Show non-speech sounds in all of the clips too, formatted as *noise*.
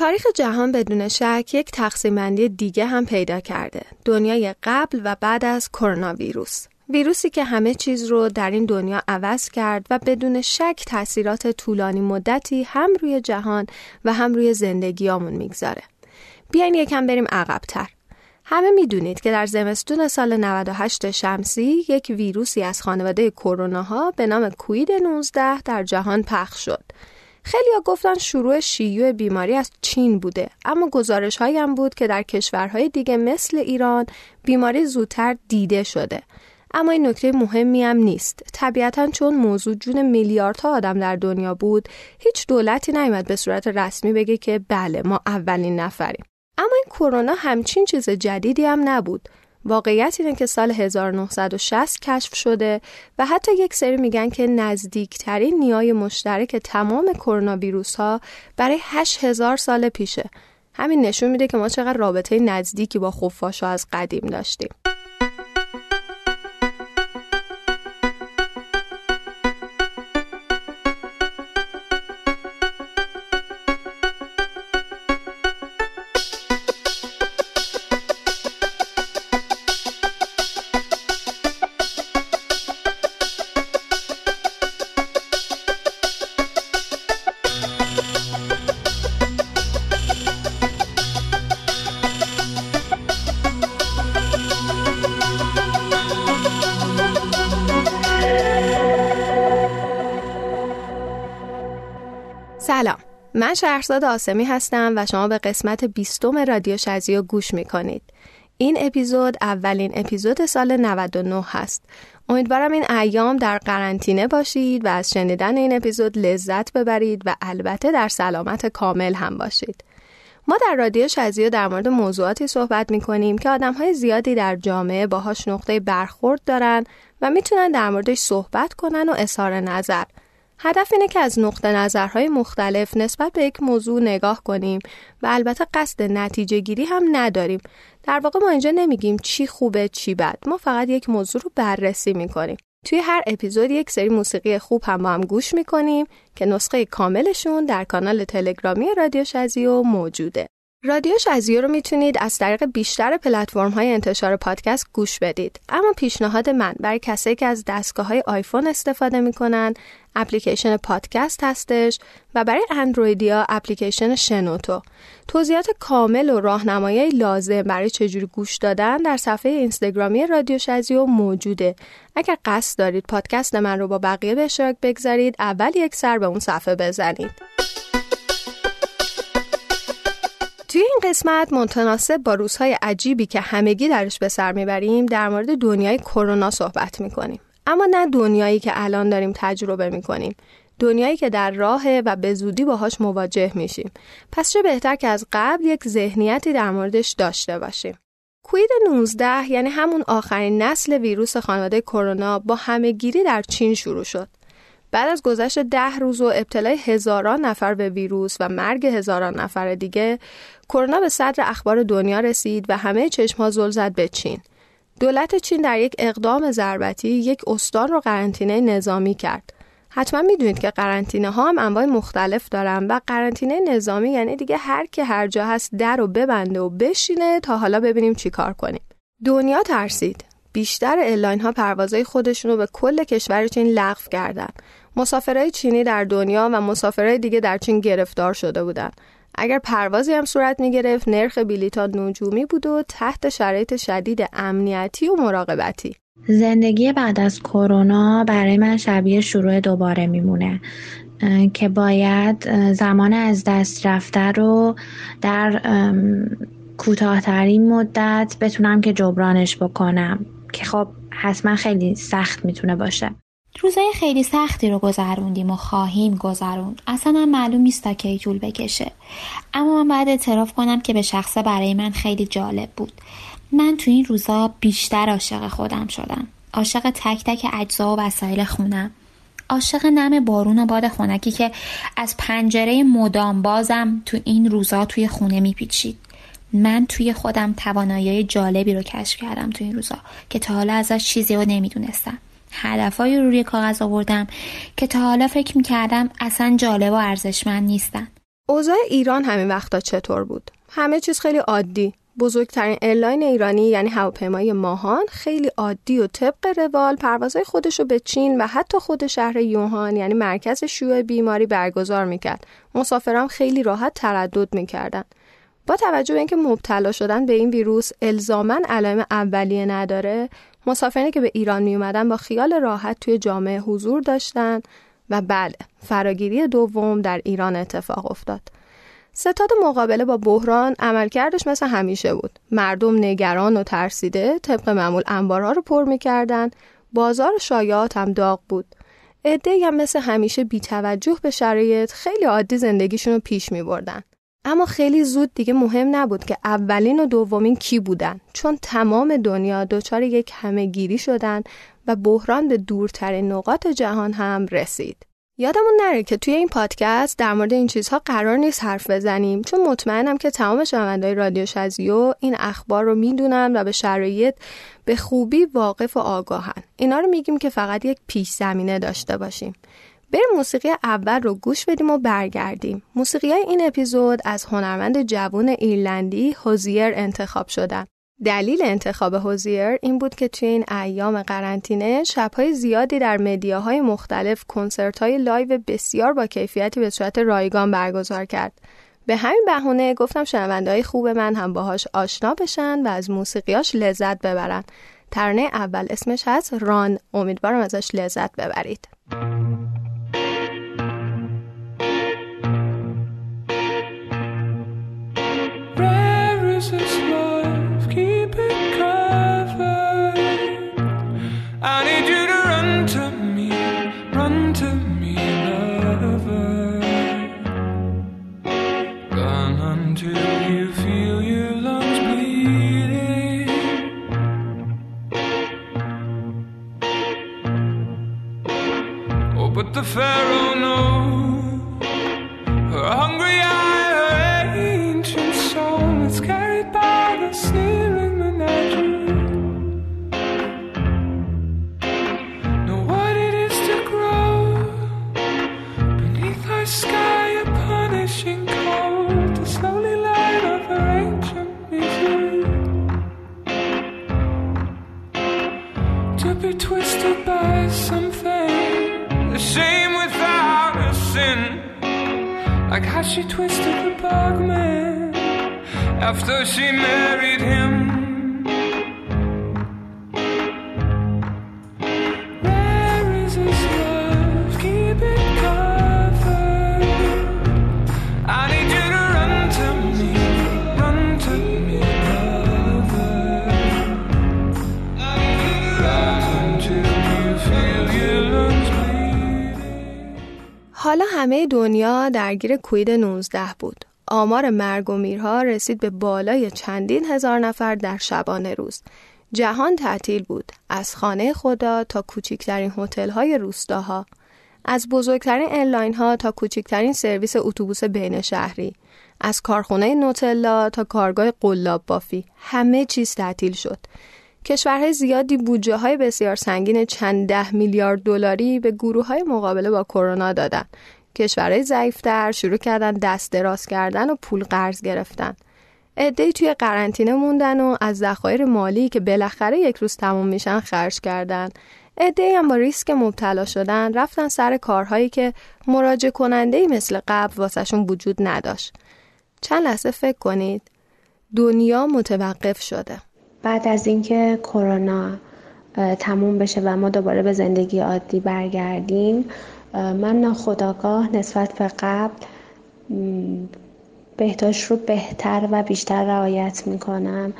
تاریخ جهان بدون شک یک تقسیم بندی دیگه هم پیدا کرده. دنیای قبل و بعد از کرونا ویروس. ویروسی که همه چیز رو در این دنیا عوض کرد و بدون شک تاثیرات طولانی مدتی هم روی جهان و هم روی زندگیامون می‌گذاره. بیاین یکم بریم عقبتر. همه می‌دونید که در زمستون سال 98 شمسی یک ویروسی از خانواده کرونا به نام کوید 19 در جهان پخش شد. خیلی ها گفتن شروع شیوع بیماری از چین بوده اما گزارش هم بود که در کشورهای دیگه مثل ایران بیماری زودتر دیده شده. اما این نکته مهمی هم نیست. طبیعتا چون موضوع جون میلیاردها آدم در دنیا بود هیچ دولتی نیامد به صورت رسمی بگه که بله ما اولین نفریم. اما این کرونا همچین چیز جدیدی هم نبود. واقعیت اینه که سال 1960 کشف شده و حتی یک سری میگن که نزدیکترین نیای مشترک تمام کرونا ویروس ها برای 8000 سال پیشه. همین نشون میده که ما چقدر رابطه نزدیکی با خفاشا از قدیم داشتیم. من شهرزاد آسمی هستم و شما به قسمت بیستم رادیو شزیو گوش می‌کنید. این اپیزود اولین اپیزود سال 99 هست. امیدوارم این ایام در قرنطینه باشید و از شنیدن این اپیزود لذت ببرید و البته در سلامت کامل هم باشید. ما در رادیو شزیو در مورد موضوعاتی صحبت می کنیم که آدم های زیادی در جامعه باهاش نقطه برخورد دارن و می‌تونن در موردش صحبت کنن و اظهار نظر. هدف اینه که از نقطه نظرهای مختلف نسبت به یک موضوع نگاه کنیم و البته قصد نتیجه گیری هم نداریم. در واقع ما اینجا نمیگیم چی خوبه چی بد. ما فقط یک موضوع رو بررسی می‌کنیم. توی هر اپیزود یک سری موسیقی خوب هم با هم گوش می‌کنیم که نسخه کاملشون در کانال تلگرامی رادیو شزیو موجوده. رادیو شزیو رو می‌تونید از طریق بیشتر پلتفرم های انتشار پادکست گوش بدید. اما پیشنهاد من برای کسایی که از دستگاه های آیفون استفاده می‌کنن اپلیکیشن پادکست هستش و برای اندرویدیا اپلیکیشن شنوتو. توضیحات کامل و راهنمایی لازم برای چجوری گوش دادن در صفحه اینستاگرامی رادیو شزیو موجوده. اگر قصد دارید پادکست من رو با بقیه به اشتراک بگذارید اول یک سر به اون صفحه بزنید. قسمت متناسب با روزهای عجیبی که همگی درش به سر می‌بریم در مورد دنیای کرونا صحبت می‌کنیم. اما نه دنیایی که الان داریم تجربه می‌کنیم. دنیایی که در راهه و به زودی باهاش مواجه میشیم. پس چه بهتر که از قبل یک ذهنیتی در موردش داشته باشیم. کوید 19 یعنی همون آخرین نسل ویروس خانواده کرونا با همهگیری در چین شروع شد. بعد از گذشت ده روز و ابتلای هزاران نفر به ویروس و مرگ هزاران نفر دیگه کرونا به صدر اخبار دنیا رسید و همه چشمها زل زد به چین. دولت چین در یک اقدام ضربتی یک استان رو قرنطینه نظامی کرد. حتما می‌دونید که قرنطینه ها هم انواع مختلف دارن و قرنطینه نظامی یعنی دیگه هر که هر جا هست در رو ببنده و بشینه تا حالا ببینیم چیکار کنیم. دنیا ترسید. بیشتر airline ها پروازهای خودشون رو به کل کشور چین لغو کردن. مسافرهای چینی در دنیا و مسافرهای دیگه در چین گرفتار شده بودند. اگر پروازی هم صورت می گرفت نرخ بلیطات نجومی بود و تحت شرایط شدید امنیتی و مراقبتی زندگی بعد از کرونا برای من شبیه شروع دوباره میمونه که باید زمان از دست رفته رو در کوتاهترین مدت بتونم که جبرانش بکنم که خب حتما خیلی سخت می‌تونه باشه روزای خیلی سختی رو گذروندیم و خواهیم گذروند. اصلا معلوم نیست تا کی طول بکشه. اما من باید اعتراف کنم که به شخصه برای من خیلی جالب بود. من تو این روزا بیشتر عاشق خودم شدم. عاشق تک تک اجزا و وسایل خونم. عاشق نم بارون و باد خونکی که از پنجره مدام بازم تو این روزا توی خونه میپیچید. من توی خودم توانایی جالبی رو کشف کردم تو این روزا که تا حالا ازش چیزی رو نمی‌دونستم. هدفهایی رو روی کاغذ آوردم که تا حالا فکر می‌کردم اصلا جالب و ارزشمند نیستن اوضاع ایران همین وقتا چطور بود؟ همه چیز خیلی عادی. بزرگترین airline ایرانی یعنی هواپیمای ماهان خیلی عادی و طبق روال پروازهای خودش رو به چین و حتی خود شهر ووهان یعنی مرکز شیوع بیماری برگزار می‌کرد. مسافران خیلی راحت تردد می‌کردن. با توجه به اینکه مبتلا شدن به این ویروس الزاما علائم اولیه نداره مسافرانی که به ایران می اومدن با خیال راحت توی جامعه حضور داشتن و بله فراگیری دوم در ایران اتفاق افتاد. ستاد مقابله با بحران عملکردش مثل همیشه بود. مردم نگران و ترسیده طبق معمول انبارها رو پر می‌کردن. بازار شایعات هم داغ بود. عده هم مثل همیشه بیتوجه به شرایط خیلی عادی زندگیشون رو پیش می بردن. اما خیلی زود دیگه مهم نبود که اولین و دومین کی بودن چون تمام دنیا دچار یک همهگیری شدن و بحران به دورترین نقاط جهان هم رسید. یادمون نره که توی این پادکست در مورد این چیزها قرار نیست حرف بزنیم چون مطمئنم که تمام شنوندهای رادیو شزیو این اخبار رو می‌دونن و به شرایط به خوبی واقف و آگاهن. اینا رو میگیم که فقط یک پیش زمینه داشته باشیم. بریم موسیقی اول رو گوش بدیم و برگردیم. موسیقی های این اپیزود از هنرمند جوان ایرلندی Hozier انتخاب شدن. دلیل انتخاب Hozier این بود که توی این ایام قرنطینه شبهای زیادی در media های مختلف کنسرت های live بسیار با کیفیتی به صورت رایگان برگزار کرد. به همین بهونه گفتم شنونده های خوب من هم باهاش آشنا بشن و از موسیقیاش لذت ببرن. ترانه اول اسمش هست ران امیدوارم ازش لذت ببرید. The Pharaoh know her hungry she twisted the bugman after she married him. حالا همه دنیا درگیر کووید 19 بود. آمار مرگ و میرها رسید به بالای چندین هزار نفر در شبانه روز. جهان تعطیل بود. از خانه خدا تا کوچکترین هتل های روستاها. از بزرگترین airline ها تا کوچکترین سرویس اتوبوس بین شهری. از کارخونه نوتلا تا کارگاه قلاب بافی. همه چیز تعطیل شد. کشورهای زیادی بودجه های بسیار سنگین چند ده میلیارد دلاری به گروه های مقابله با کرونا دادن. کشورهای ضعیفتر شروع کردن دست دراز کردن و پول قرض گرفتن. عدهای توی قرنطینه موندن و از ذخایر مالی که بالاخره یک روز تموم میشن خرج کردن. عدهای هم با ریسک مبتلا شدن رفتن سر کارهایی که مراجع کننده مثل قبل واسهشون وجود نداشت. چند لحظه فکر کنید دنیا متوقف شده. بعد از اینکه کرونا تموم بشه و ما دوباره به زندگی عادی برگردیم من ناخداگاه نسبت به قبل بهداشت رو بهتر و بیشتر رعایت می‌کنم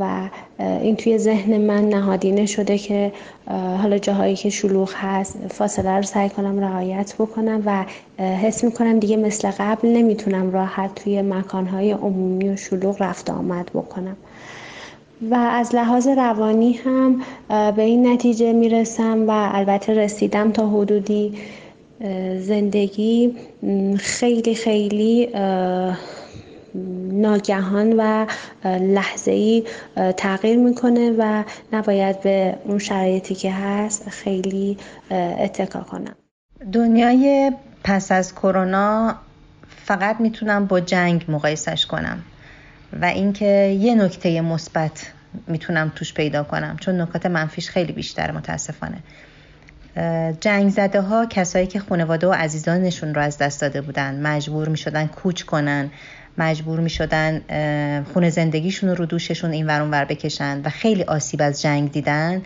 و این توی ذهن من نهادینه شده که حالا جاهایی که شلوغ هست فاصله رو سعی کنم رعایت بکنم و حس می‌کنم دیگه مثل قبل نمی‌تونم راحت توی مکانهای عمومی و شلوغ رفت آمد بکنم. و از لحاظ روانی هم به این نتیجه می‌رسم و البته رسیدم تا حدودی زندگی خیلی خیلی ناگهان و لحظه تغییر می‌کنه و نباید به اون شرایطی که هست خیلی اتکا کنم. دنیای پس از کرونا فقط می‌تونم با جنگ مقایسش کنم. و اینکه یه نکته مثبت می‌تونم توش پیدا کنم چون نکات منفیش خیلی بیشتر متاسفانه. جنگ زده ها کسایی که خانواده و عزیزانشون رو از دست داده بودن مجبور می شدن کوچ کنن مجبور می شدن خونه زندگیشون رو دوششون این ورون ور بکشن و خیلی آسیب از جنگ دیدن.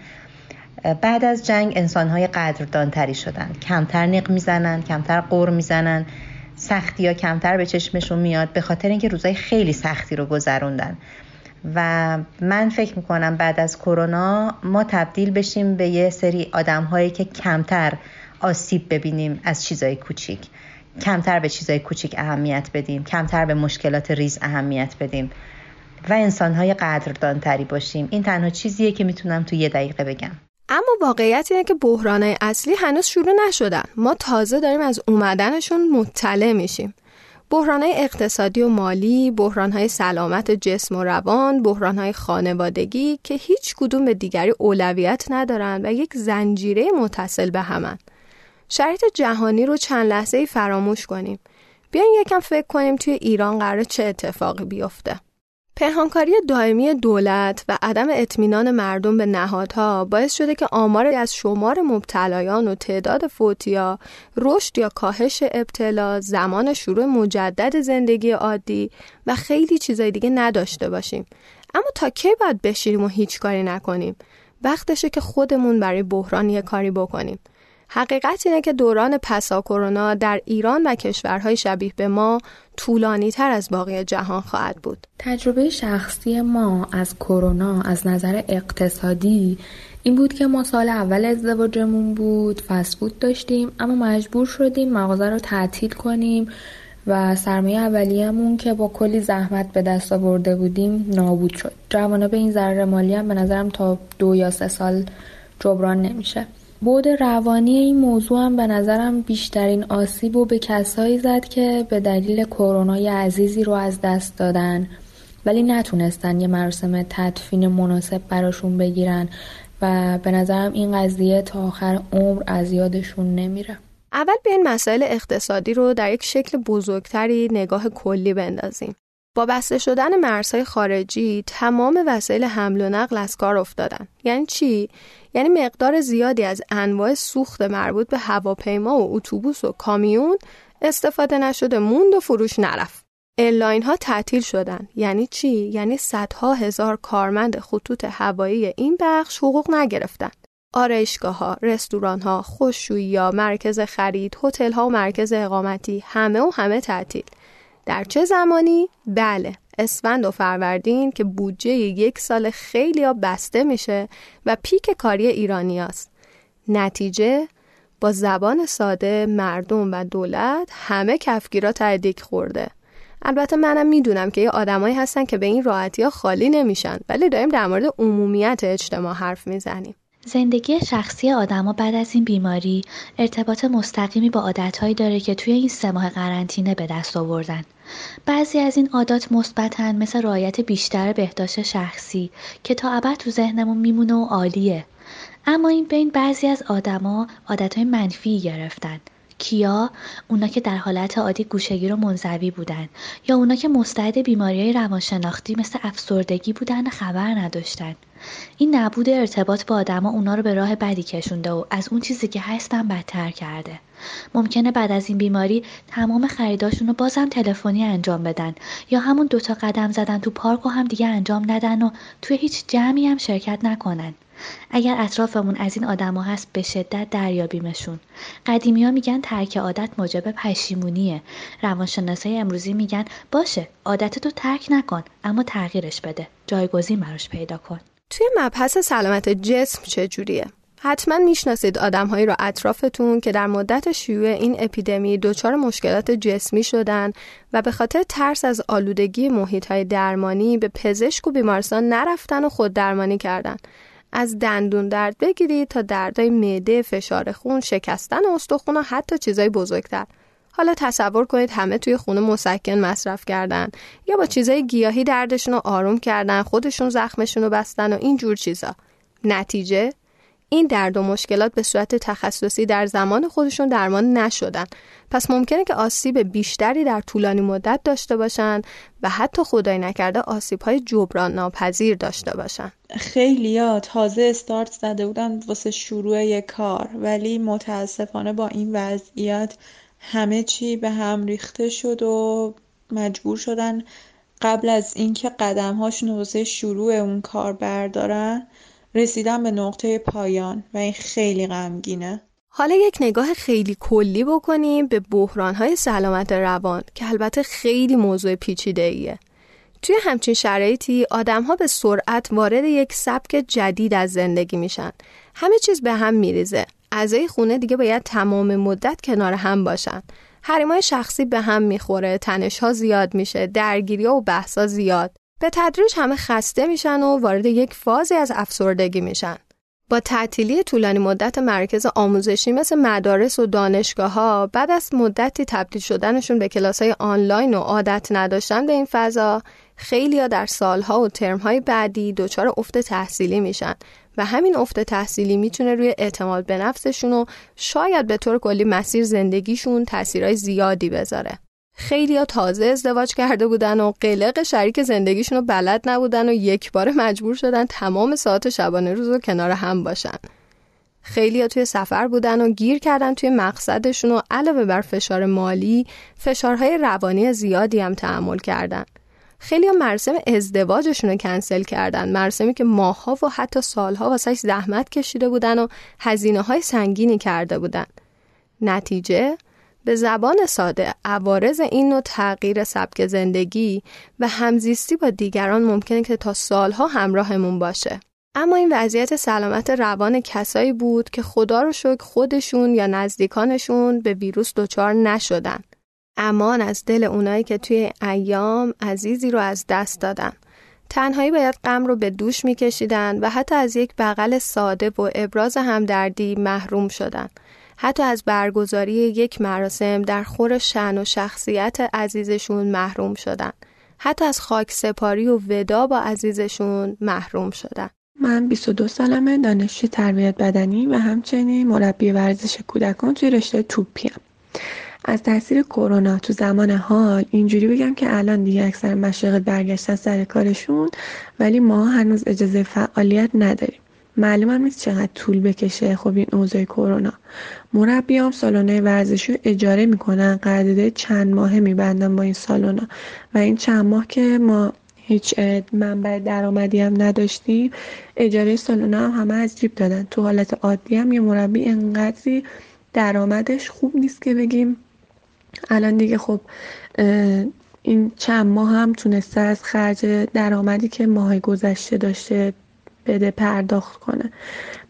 بعد از جنگ انسانهای قدردانتری شدن. کمتر نق می‌زنن کمتر قور می‌زنن. سختی ها کمتر به چشمشون میاد به خاطر اینکه روزای خیلی سختی رو گذروندن. و من فکر می‌کنم بعد از کرونا ما تبدیل بشیم به یه سری آدم هایی که کمتر آسیب ببینیم از چیزای کوچیک. کمتر به چیزای کوچیک اهمیت بدیم. کمتر به مشکلات ریز اهمیت بدیم. و انسانهای قدردانتری باشیم. این تنها چیزیه که می‌تونم تو یه دقیقه بگم. اما واقعیت اینه که بحرانهای اصلی هنوز شروع نشدن ما تازه داریم از اومدنشون مطلع میشیم بحرانهای اقتصادی و مالی، بحرانهای سلامت جسم و روان، بحرانهای خانوادگی که هیچ کدوم به دیگری اولویت ندارن و یک زنجیره متصل به همن. شرایط جهانی رو چند لحظه ای فراموش کنیم. بیاین یکم فکر کنیم توی ایران قرار چه اتفاقی بیفته. پنهانکاری دائمی دولت و عدم اطمینان مردم به نهادها باعث شده که آمار از شمار مبتلایان و تعداد فوتیا، رشد یا کاهش ابتلا، زمان شروع مجدد زندگی عادی و خیلی چیزای دیگه نداشته باشیم. اما تا کی باید بشینیم و هیچ کاری نکنیم؟ وقتشه که خودمون برای بحران یه کاری بکنیم. حقیقت اینه که دوران پسا کرونا در ایران و کشورهای شبیه به ما طولانی تر از باقی جهان خواهد بود. تجربه شخصی ما از کرونا از نظر اقتصادی این بود که ما سال اول ازدواجمون بود فسفود داشتیم اما مجبور شدیم مغازه رو تعطیل کنیم و سرمایه اولیه‌مون که با کلی زحمت به دست آورده بودیم نابود شد. جوانه به این ضرر مالی هم به نظرم تا دو یا سه سال جبران نمیشه. بود روانی این موضوع هم به نظرم بیشترین آسیب و به کسایی زد که به دلیل کرونای عزیزی رو از دست دادن. ولی نتونستن یه مراسم تدفین مناسب براشون بگیرن و به نظرم این قضیه تا آخر عمر از یادشون نمیره. اول به این مسائل اقتصادی رو در یک شکل بزرگتری نگاه کلی بندازیم. با بسته شدن مرزهای خارجی تمام وسایل حمل و نقل از کار افتادن. یعنی چی؟ یعنی مقدار زیادی از انواع سوخت مربوط به هواپیما و اتوبوس و کامیون استفاده نشده موند و فروش نرفت. airline ها تعطیل شدن. یعنی چی؟ یعنی صدها هزار کارمند خطوط هوایی این بخش حقوق نگرفتن. آرایشگاه ها، رستوران ها، خشکشویی ها، مرکز خرید، هتل ها و مرکز اقامتی همه و همه تعطیل. در چه زمانی؟ بله. اسفند و فروردین که بودجه یک سال خیلی ها بسته میشه و peak کاری ایرانی هست. نتیجه با زبان ساده مردم و دولت همه کفگیرا تردیک خورده. البته منم می‌دونم که یه آدمایی هستن که به این راحتی ها خالی نمیشن ولی داریم در مورد عمومیت اجتماع حرف می‌زنیم. زندگی شخصی آدما بعد از این بیماری ارتباط مستقیمی با عادتهایی داره که توی این سه ماه قرنطینه به دست آوردن. بعضی از این عادات مثبتن مثل رعایت بیشتر بهداشت شخصی که تا ابد تو ذهنمون میمونه و عالیه. اما این بین بعضی از آدما عادتهای منفی گرفتن. کیا؟ اونا که در حالت عادی گوشگیر و منزوی بودن. یا اونا که مستعد بیماری های روانشناختی مثل افسردگی بودن خبر نداشتن. این نبود ارتباط با آدما اونا رو به راه بدی کشونده و از اون چیزی که هستن بدتر کرده. ممکنه بعد از این بیماری تمام خریداشون رو بازم تلفنی انجام بدن یا همون دوتا قدم زدن تو پارک و هم دیگه انجام ندن و توی هیچ جمعی هم شرکت نکنن. اگر اطرافمون از این آدما هست به شدت دریابیمشون قدیمی ها میگن ترک عادت موجب پشیمونیه روانشناسای امروزی میگن باشه عادتتو ترک نکن اما تغییرش بده جایگزین براش پیدا کن توی مبحث سلامت جسم چجوریه؟ حتما می‌شناسید آدمهایی رو اطرافتون که در مدت شیوع این اپیدمی دچار مشکلات جسمی شدن و به خاطر ترس از آلودگی محیط درمانی به پزشک و بیمارستان نرفتن و خود درمانی کردن. از دندون درد بگیرید تا دردهای معده، فشار خون، شکستن استخون و حتی چیزای بزرگتر. حالا تصور کنید همه توی خونه مسکن مصرف کردن یا با چیزای گیاهی دردشون رو آروم کردن خودشون زخمشون رو بستن و این جور چیزا نتیجه این درد و مشکلات به صورت تخصصی در زمان خودشون درمان نشدن. پس ممکنه که آسیب بیشتری در طولانی مدت داشته باشن و حتی خدای نکرده آسیب های جبران ناپذیر داشته باشن. خیلی تازه استارت زده بودن واسه شروع کار ولی متاسفانه با این وضعیت همه چی به هم ریخته شد و مجبور شدن قبل از اینکه قدمهاشون واسه شروع اون کار بردارن رسیدن به نقطه پایان و این خیلی غمگینه حالا یک نگاه خیلی کلی بکنیم به بحرانهای سلامت روان که البته خیلی موضوع پیچیده ایه. توی همچین شرایطی آدمها به سرعت وارد یک سبک جدید از زندگی میشن. همه چیز به هم میریزه. اعضای خونه دیگه باید تمام مدت کنار هم باشن. حریمای شخصی به هم می‌خوره، تنش ها زیاد میشه، درگیری و بحثا زیاد. به تدریج همه خسته میشن و وارد یک فازی از افسردگی میشن. با تعطیلی طولانی مدت مرکز آموزشی مثل مدارس و دانشگاه ها بعد از مدتی تبدیل شدنشون به کلاس های آنلاین و عادت نداشتن به این فضا خیلی ها در سالها و ترمهای بعدی دچار افت تحصیلی میشن و همین افت تحصیلی می‌تونه روی اعتماد به نفسشون و شاید به طور کلی مسیر زندگیشون تاثیرهای زیادی بذاره. خیلی ها تازه ازدواج کرده بودن و قلق شریک زندگیشون رو بلد نبودن و یک بار مجبور شدن تمام ساعت شبانه روز رو کنار هم باشن. خیلی ها توی سفر بودن و گیر کردن توی مقصدشون و علاوه بر فشار مالی فشارهای روانی زیادی هم تحمل کردن. خیلی هم مراسم ازدواجشون رو کنسل کردن مراسمی که ماها و حتی سالها واسش زحمت کشیده بودن و هزینه های سنگینی کرده بودن. نتیجه به زبان ساده عوارض این نوع تغییر سبک زندگی و همزیستی با دیگران ممکنه که تا سالها همراهمون باشه. اما این وضعیت سلامت روان کسایی بود که خدا رو شکر خودشون یا نزدیکانشون به ویروس دچار نشدن. امان از دل اونایی که توی ایام عزیزی رو از دست دادن. تنهایی باید غم رو به دوش میکشیدن و حتی از یک بغل ساده و ابراز همدردی محروم شدن. حتی از برگزاری یک مراسم در خور شن و شخصیت عزیزشون محروم شدن. حتی از خاک سپاری و ودا با عزیزشون محروم شدن. من 22 سالمه دانشجوی تربیت بدنی و همچنین مربی ورزش کودکان توی رشته توپیم. از تاثیر کرونا تو زمان حال اینجوری بگم که الان دیگه اکثر مشاغل برگشتن سر کارشون ولی ما هنوز اجازه فعالیت نداریم معلوم هم نیست چقدر طول بکشه خب این اوضاع کرونا. مربیام سالن ورزشی رو اجاره می‌کنن قرارداد چند ماهه میبندن با این سالونا و این چند ماه که ما هیچ منبع درآمدی هم نداشتیم اجاره سالونا هم همه از جیب دادن. تو حالت عادی هم یه مربی انقدری درآمدش خوب نیست که بگیم. الان دیگه خب این چند ماه هم تونسته از خرج درآمدی که ماه گذشته داشته بده پرداخت کنه.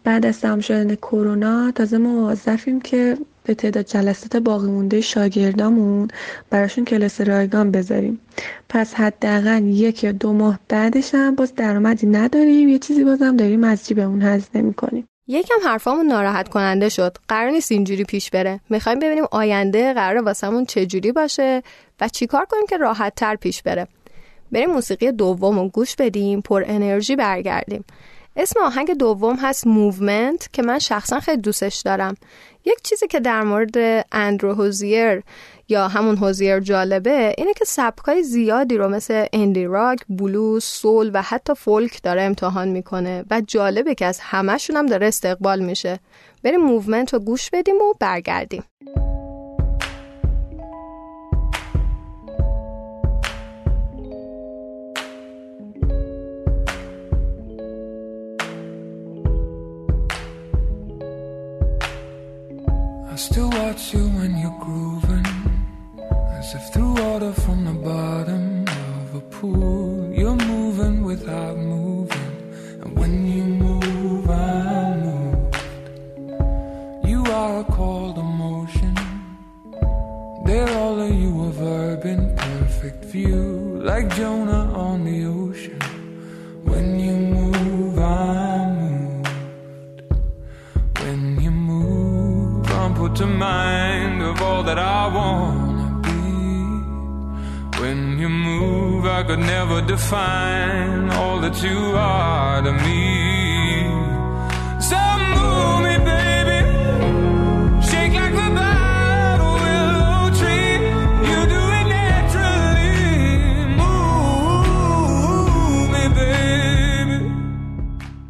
بعد از تمام شدن کرونا تازه ما موظفیم که به تعداد جلسات باقی مونده شاگردامون براشون کلاس رایگان بذاریم. پس حداقل یک یا دو ماه بعدش هم باز درآمدی نداریم یه چیزی بازم داریم از جیبمون هزینه می‌کنیم یکم حرفامون ناراحت کننده شد. قرار نیست اینجوری پیش بره. می‌خوایم ببینیم آینده قرار واسمون چجوری باشه و چیکار کنیم که راحت تر پیش بره. بریم موسیقی دوم رو گوش بدیم پر انرژی برگردیم. اسم آهنگ دوم هست Movement که من شخصا خیلی دوستش دارم. یک چیزی که در مورد Andrew Hozier یا همون Hozier جالبه اینه که سبکای زیادی رو مثل indie rock، بلوز، soul و حتی فولک داره امتحان می‌کنه و جالبه که از همهشون هم داره استقبال میشه. بریم Movement رو گوش بدیم و برگردیم. I still watch you when you're grooving, as if through water from the bottom of a pool. You're moving without moving, and when you move, I'm moved. You are a call to motion. There, all of you a verb in perfect view, like Jonah on the could never define all that you are to me. So move me, baby. Shake like the bottle willow tree. You do it naturally. Move me, baby.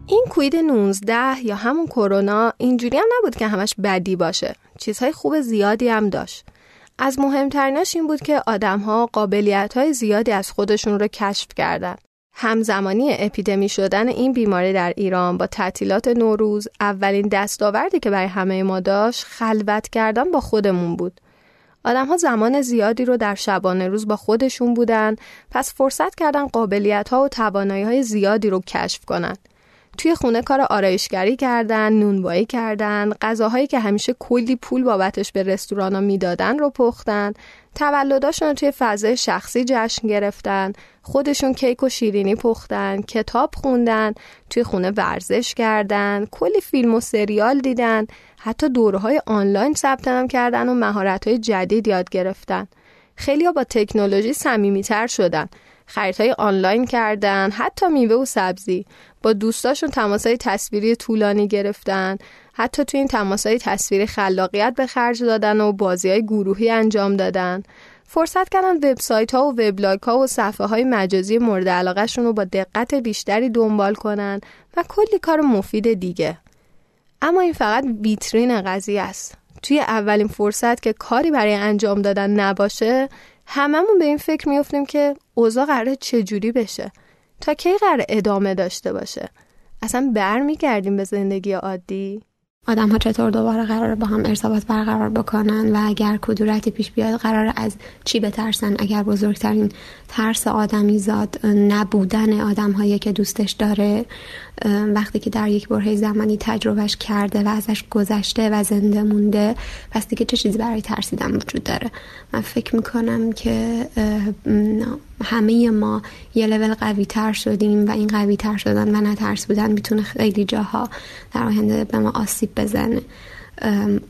این کوید 19 یا همون کرونا اینجوری هم نبود که همش بدی باشه. چیزهای خوب زیادی هم داشت. از مهمتریناش این بود که آدمها قابلیت های زیادی از خودشون رو کشف کردن. همزمانی اپیدمی شدن این بیماری در ایران با تعطیلات نوروز اولین دستاوردی که برای همه ما داشت خلوت کردن با خودمون بود. آدم ها زمان زیادی رو در شبانه روز با خودشون بودن پس فرصت کردن قابلیت ها و توانایی های زیادی رو کشف کنن. توی خونه کار آرایشگری کردن، نونوایی کردن، غذاهایی که همیشه کلی پول بابتش به رستورانا می‌دادن رو پختن، تولداشون رو توی فضای شخصی جشن گرفتن، خودشون کیک و شیرینی پختن، کتاب خوندن، توی خونه ورزش کردن، کلی فیلم و سریال دیدن، حتی دوره های آنلاین ثبت نام کردن و مهارت های جدید یاد گرفتن. خیلی با تکنولوژی صمیمیتر شدن. خریدهای آنلاین کردن حتی میوه و سبزی. با دوستاشون تماسای تصویری طولانی گرفتن. حتی تو این تماسای تصویری خلاقیت به خرج دادن و بازی های گروهی انجام دادن. فرصت کردن وبسایت ها و وبلاگ ها و صفحه های مجازی مورد علاقهشون رو با دقت بیشتری دنبال کنن و کلی کار مفید دیگه. اما این فقط ویترین قضیه است. توی اولین فرصت که کاری برای انجام دادن نباشه هممون به این فکر میفتیم که اوضاع قراره چجوری بشه. تا کی قرار ادامه داشته باشه؟ اصلا برمیگردیم به زندگی عادی؟ آدم ها چطور دوباره قرار با هم ارتباط برقرار بکنن و اگر کدورتی پیش بیاد قرار از چی بترسن؟ اگر بزرگترین ترس آدمی زاد نبودن آدم هایی که دوستش داره وقتی که در یک برهه زمانی تجربهش کرده و ازش گذشته و زنده مونده پس دیگه چه چیزی برای ترسیدن وجود داره؟ من فکر می‌کنم که همه ما یه لول قوی تر شدیم و این قوی تر شدن و نترس بودن می‌تونه خیلی جاها در آینده به ما آسیب بزنه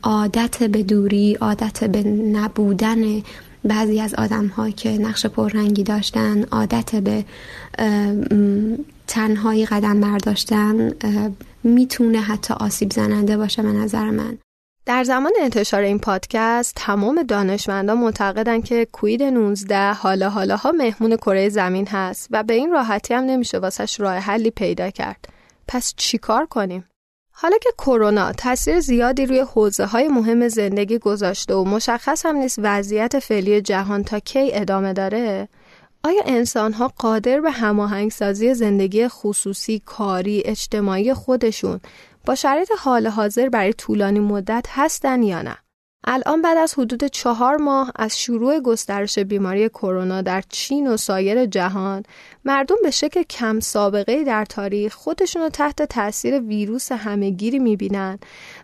عادت به دوری عادت به نبودن بعضی از آدم ها که نقش پررنگی داشتن عادت به تنهایی قدم برداشتن می‌تونه حتی آسیب زننده باشه به نظر من در زمان انتشار این پادکست تمام دانشمندان معتقدن که کوید 19 حالا حالاها مهمون کره زمین هست و به این راحتی هم نمیشه واسش راه حلی پیدا کرد. پس چیکار کنیم؟ حالا که کرونا تاثیر زیادی روی حوزه های مهم زندگی گذاشته و مشخص هم نیست وضعیت فعلی جهان تا کی ادامه داره آیا انسان ها قادر به هماهنگسازی زندگی خصوصی، کاری، اجتماعی خودشون با شرایط حال حاضر برای طولانی مدت هستن یا نه؟ الان بعد از حدود چهار ماه از شروع گسترش بیماری کرونا در چین و سایر جهان مردم به شکل کم سابقه در تاریخ خودشون رو تحت تاثیر ویروس همهگیری می‌بینن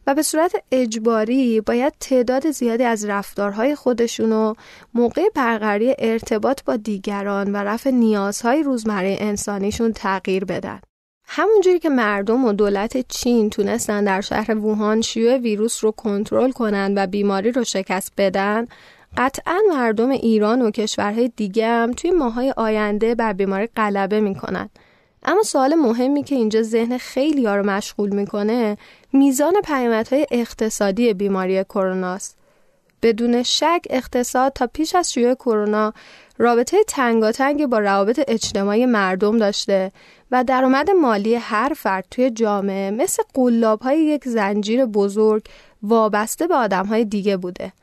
و به صورت اجباری باید تعداد زیادی از رفتارهای خودشون رو موقع برقراری ارتباط با دیگران و رفع نیازهای روزمره انسانیشون تغییر بدن. همونجوری که مردم و دولت چین تونستن در شهر ووهان شیوع ویروس رو کنترل کنن و بیماری رو شکست بدن قطعا مردم ایران و کشورهای دیگه هم توی ماهای آینده بر بیماری غلبه می‌کنن اما سوال مهمی که اینجا ذهن خیلی رو مشغول می‌کنه میزان پیامدهای اقتصادی بیماری کرونا است. بدون شک اقتصاد تا پیش از شیوع کرونا رابطه تنگاتنگی با روابط اجتماعی مردم داشته و درآمد مالی هر فرد توی جامعه مثل قلاب های یک زنجیر بزرگ وابسته به آدم های دیگه بوده.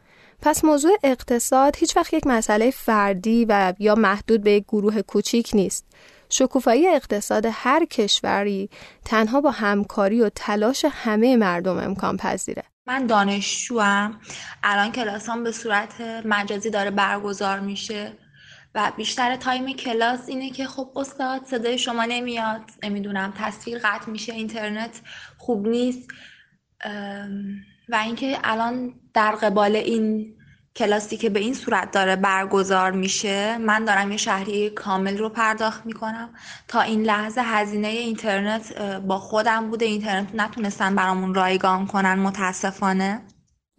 پس موضوع اقتصاد هیچ وقت یک مسئله فردی و یا محدود به یک گروه کوچیک نیست. شکوفایی اقتصاد هر کشوری تنها با همکاری و تلاش همه مردم امکان پذیره. من دانشجوم الان کلاسام به صورت مجازی داره برگزار میشه و بیشتر تایم کلاس اینه که خب استاد صدای شما نمیاد. نمی‌دونم تصویر قطع میشه اینترنت خوب نیست. و اینکه الان در قبال این کلاسی که به این صورت داره برگزار میشه من دارم یه شهریه کامل رو پرداخت می‌کنم. تا این لحظه هزینه اینترنت با خودم بوده. اینترنت نتونستن برامون رایگان کنن متاسفانه.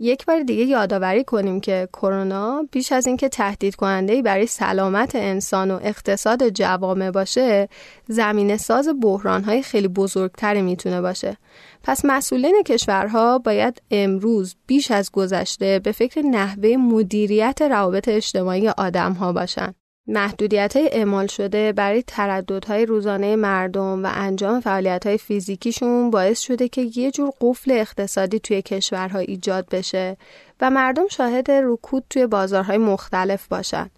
یک بار دیگه یادآوری کنیم که کرونا بیش از اینکه تهدید کننده برای سلامت انسان و اقتصاد جوامع باشه زمینه ساز بحرانهای خیلی بزرگتری می‌تونه باشه. پس مسئولین کشورها باید امروز بیش از گذشته به فکر نحوه مدیریت روابط اجتماعی آدمها باشن. محدودیت های اعمال شده برای ترددهای روزانه مردم و انجام فعالیت های فیزیکیشون باعث شده که یه جور قفل اقتصادی توی کشورها ایجاد بشه و مردم شاهد رکود توی بازارهای مختلف باشن.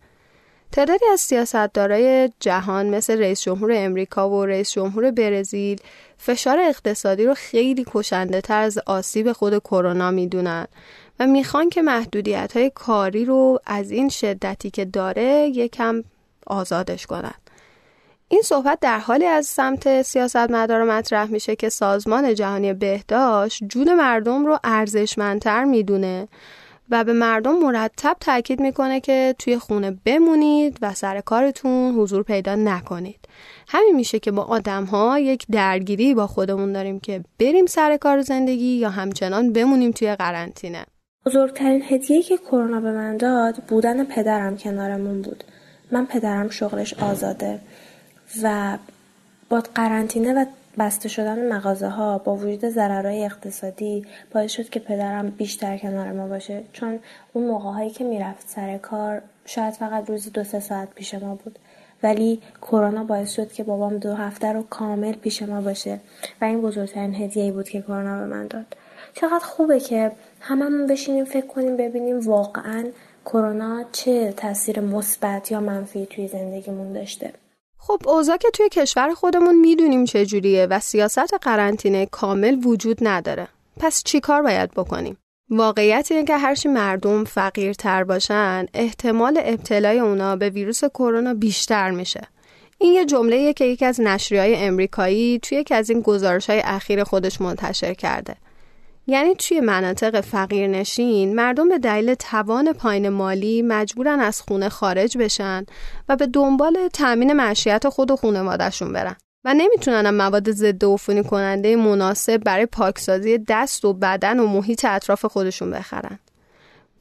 تعدادی از سیاستدارای جهان مثل رئیس جمهور امریکا و رئیس جمهور برزیل فشار اقتصادی رو خیلی کشنده تر از آسیب خود کرونا می‌دونن می‌خوان که محدودیت های کاری رو از این شدتی که داره یکم آزادش کنن. این صحبت در حالی از سمت سیاستمدار مطرح میشه که سازمان جهانی بهداشت جون مردم رو ارزشمندتر می‌دونه و به مردم مرتب تاکید می‌کنه که توی خونه بمونید و سر کارتون حضور پیدا نکنید. همین میشه که با آدم ها یک درگیری با خودمون داریم که بریم سر کار زندگی یا همچنان بمونیم توی قرنطینه. بزرگترین هدیه که کرونا به من داد بودن پدرم کنارمون بود. من پدرم شغلش آزاده و با قرنطینه و بسته شدن مغازه ها با وجود ضررهای اقتصادی باعث شد که پدرم بیشتر کنار ما باشه. چون اون موقع هایی که می‌رفت سر کار شاید فقط روزی دو سه ساعت پیش ما بود. ولی کرونا باعث شد که بابام دو هفته رو کامل پیش ما باشه. و این بزرگترین هدیه بود که کرونا به من داد. چقدر خوبه که هممون بشینیم فکر کنیم ببینیم واقعا کرونا چه تاثیر مثبت یا منفی توی زندگیمون داشته خب اوضاع که توی کشور خودمون می‌دونیم چجوریه و سیاست قرنطینه کامل وجود نداره. پس چی کار باید بکنیم؟ واقعیت اینه که هرچی مردم فقیرتر باشن احتمال ابتلای اونا به ویروس کرونا بیشتر میشه. این یه جمله که یکی از نشریهای امریکایی توی یکی از این گزارش های اخیر خودش منتشر کرده. یعنی توی مناطق فقیرنشین مردم به دلیل توان پایین مالی مجبورن از خونه خارج بشن و به دنبال تأمین معیشت خود و خانوادهشون برن و نمی‌تونن مواد ضد عفونی کننده مناسب برای پاکسازی دست و بدن و محیط اطراف خودشون بخرن.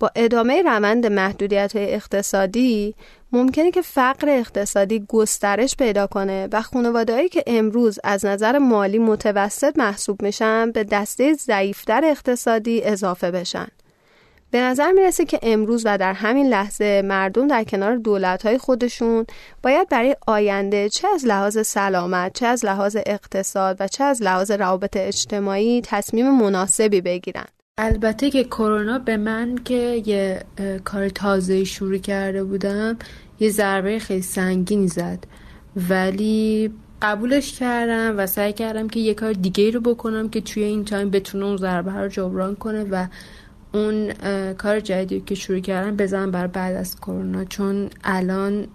با ادامه روند محدودیت های اقتصادی ممکنه که فقر اقتصادی گسترش پیدا کنه و خانوادهایی که امروز از نظر مالی متوسط محسوب میشن به دسته ضعیفتر اقتصادی اضافه بشن. به نظر می‌رسه که امروز و در همین لحظه مردم در کنار دولتهای خودشون باید برای آینده چه از لحاظ سلامت، چه از لحاظ اقتصاد و چه از لحاظ روابط اجتماعی تصمیم مناسبی بگیرن. البته که کرونا به من که یه کار تازه شروع کرده بودم یه ضربه خیلی سنگینی زد. ولی قبولش کردم و سعی کردم که یه کار دیگه رو بکنم که توی این تایم بتونه اون ضربه رو جبران کنه و اون کار جدیدی که شروع کردم بزنم بر بعد از کرونا. چون الان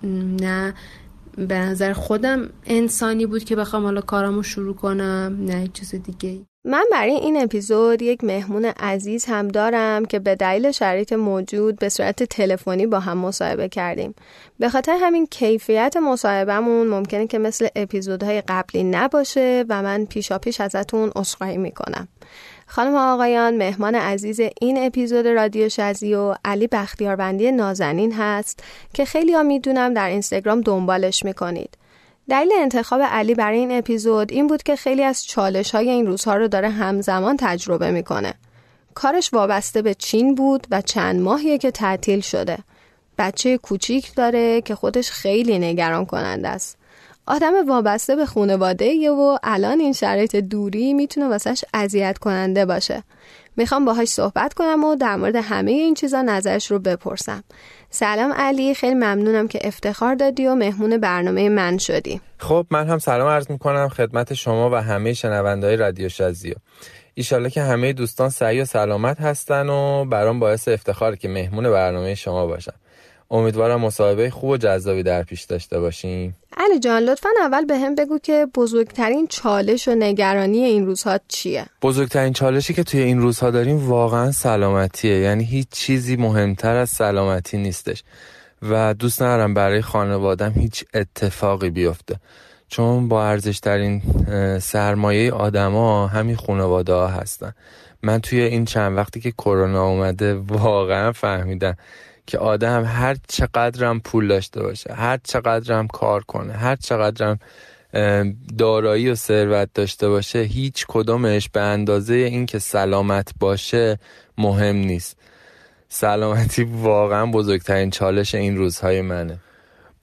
نه به نظر خودم انسانی بود که بخوام حالا کارامو شروع کنم نه چیز دیگه من برای این اپیزود یک مهمون عزیز هم دارم که به دلیل شرایط موجود به صورت تلفنی با هم مصاحبه کردیم. به خاطر همین کیفیت مصاحبهمون ممکنه که مثل اپیزودهای قبلی نباشه و من پیشا پیش ازتون عذرخواهی می‌کنم. خانم آقایان مهمان عزیز این اپیزود رادیو شزی و علی بختیاربندی نازنین هست که خیلی ها می‌دونم در اینستاگرام دنبالش می‌کنید. دلیل انتخاب علی برای این اپیزود این بود که خیلی از چالش های این روزها رو داره همزمان تجربه می‌کنه. کارش وابسته به چین بود و چند ماهیه که تعطیل شده. بچه کوچیک داره که خودش خیلی نگران کننده است. آدم وابسته به خانواده و الان این شرایط دوری می‌تونه واسش اذیت کننده باشه. می‌خوام باهاش صحبت کنم و در مورد همه این چیزا نظرش رو بپرسم. سلام علی خیلی ممنونم که افتخار دادی و مهمون برنامه من شدی. خب من هم سلام عرض می‌کنم خدمت شما و همه شنوندهای رادیو شازیو. ایشالله که همه دوستان سعی و سلامت هستن و برام باعث افتخار که مهمون برنامه شما باشم. امیدوارم مصاحبه خوب و جذابی در پیش داشته باشیم علی جان لطفا اول به هم بگو که بزرگترین چالش و نگرانی این روزها چیه؟ بزرگترین چالشی که توی این روزها داریم واقعا سلامتیه. یعنی هیچ چیزی مهمتر از سلامتی نیستش. و دوست ندارم برای خانوادم هیچ اتفاقی بیفته. چون با ارزشترین سرمایه آدما همین خانواده ها هستن. من توی این چند وقتی که کرونا اومده واقعا فهمیدم که آدم هر چقدرم پول داشته باشه هر چقدرم کار کنه هر چقدرم دارایی و ثروت داشته باشه هیچ کدومش به اندازه اینکه سلامت باشه مهم نیست. سلامتی واقعا بزرگترین چالش این روزهای منه.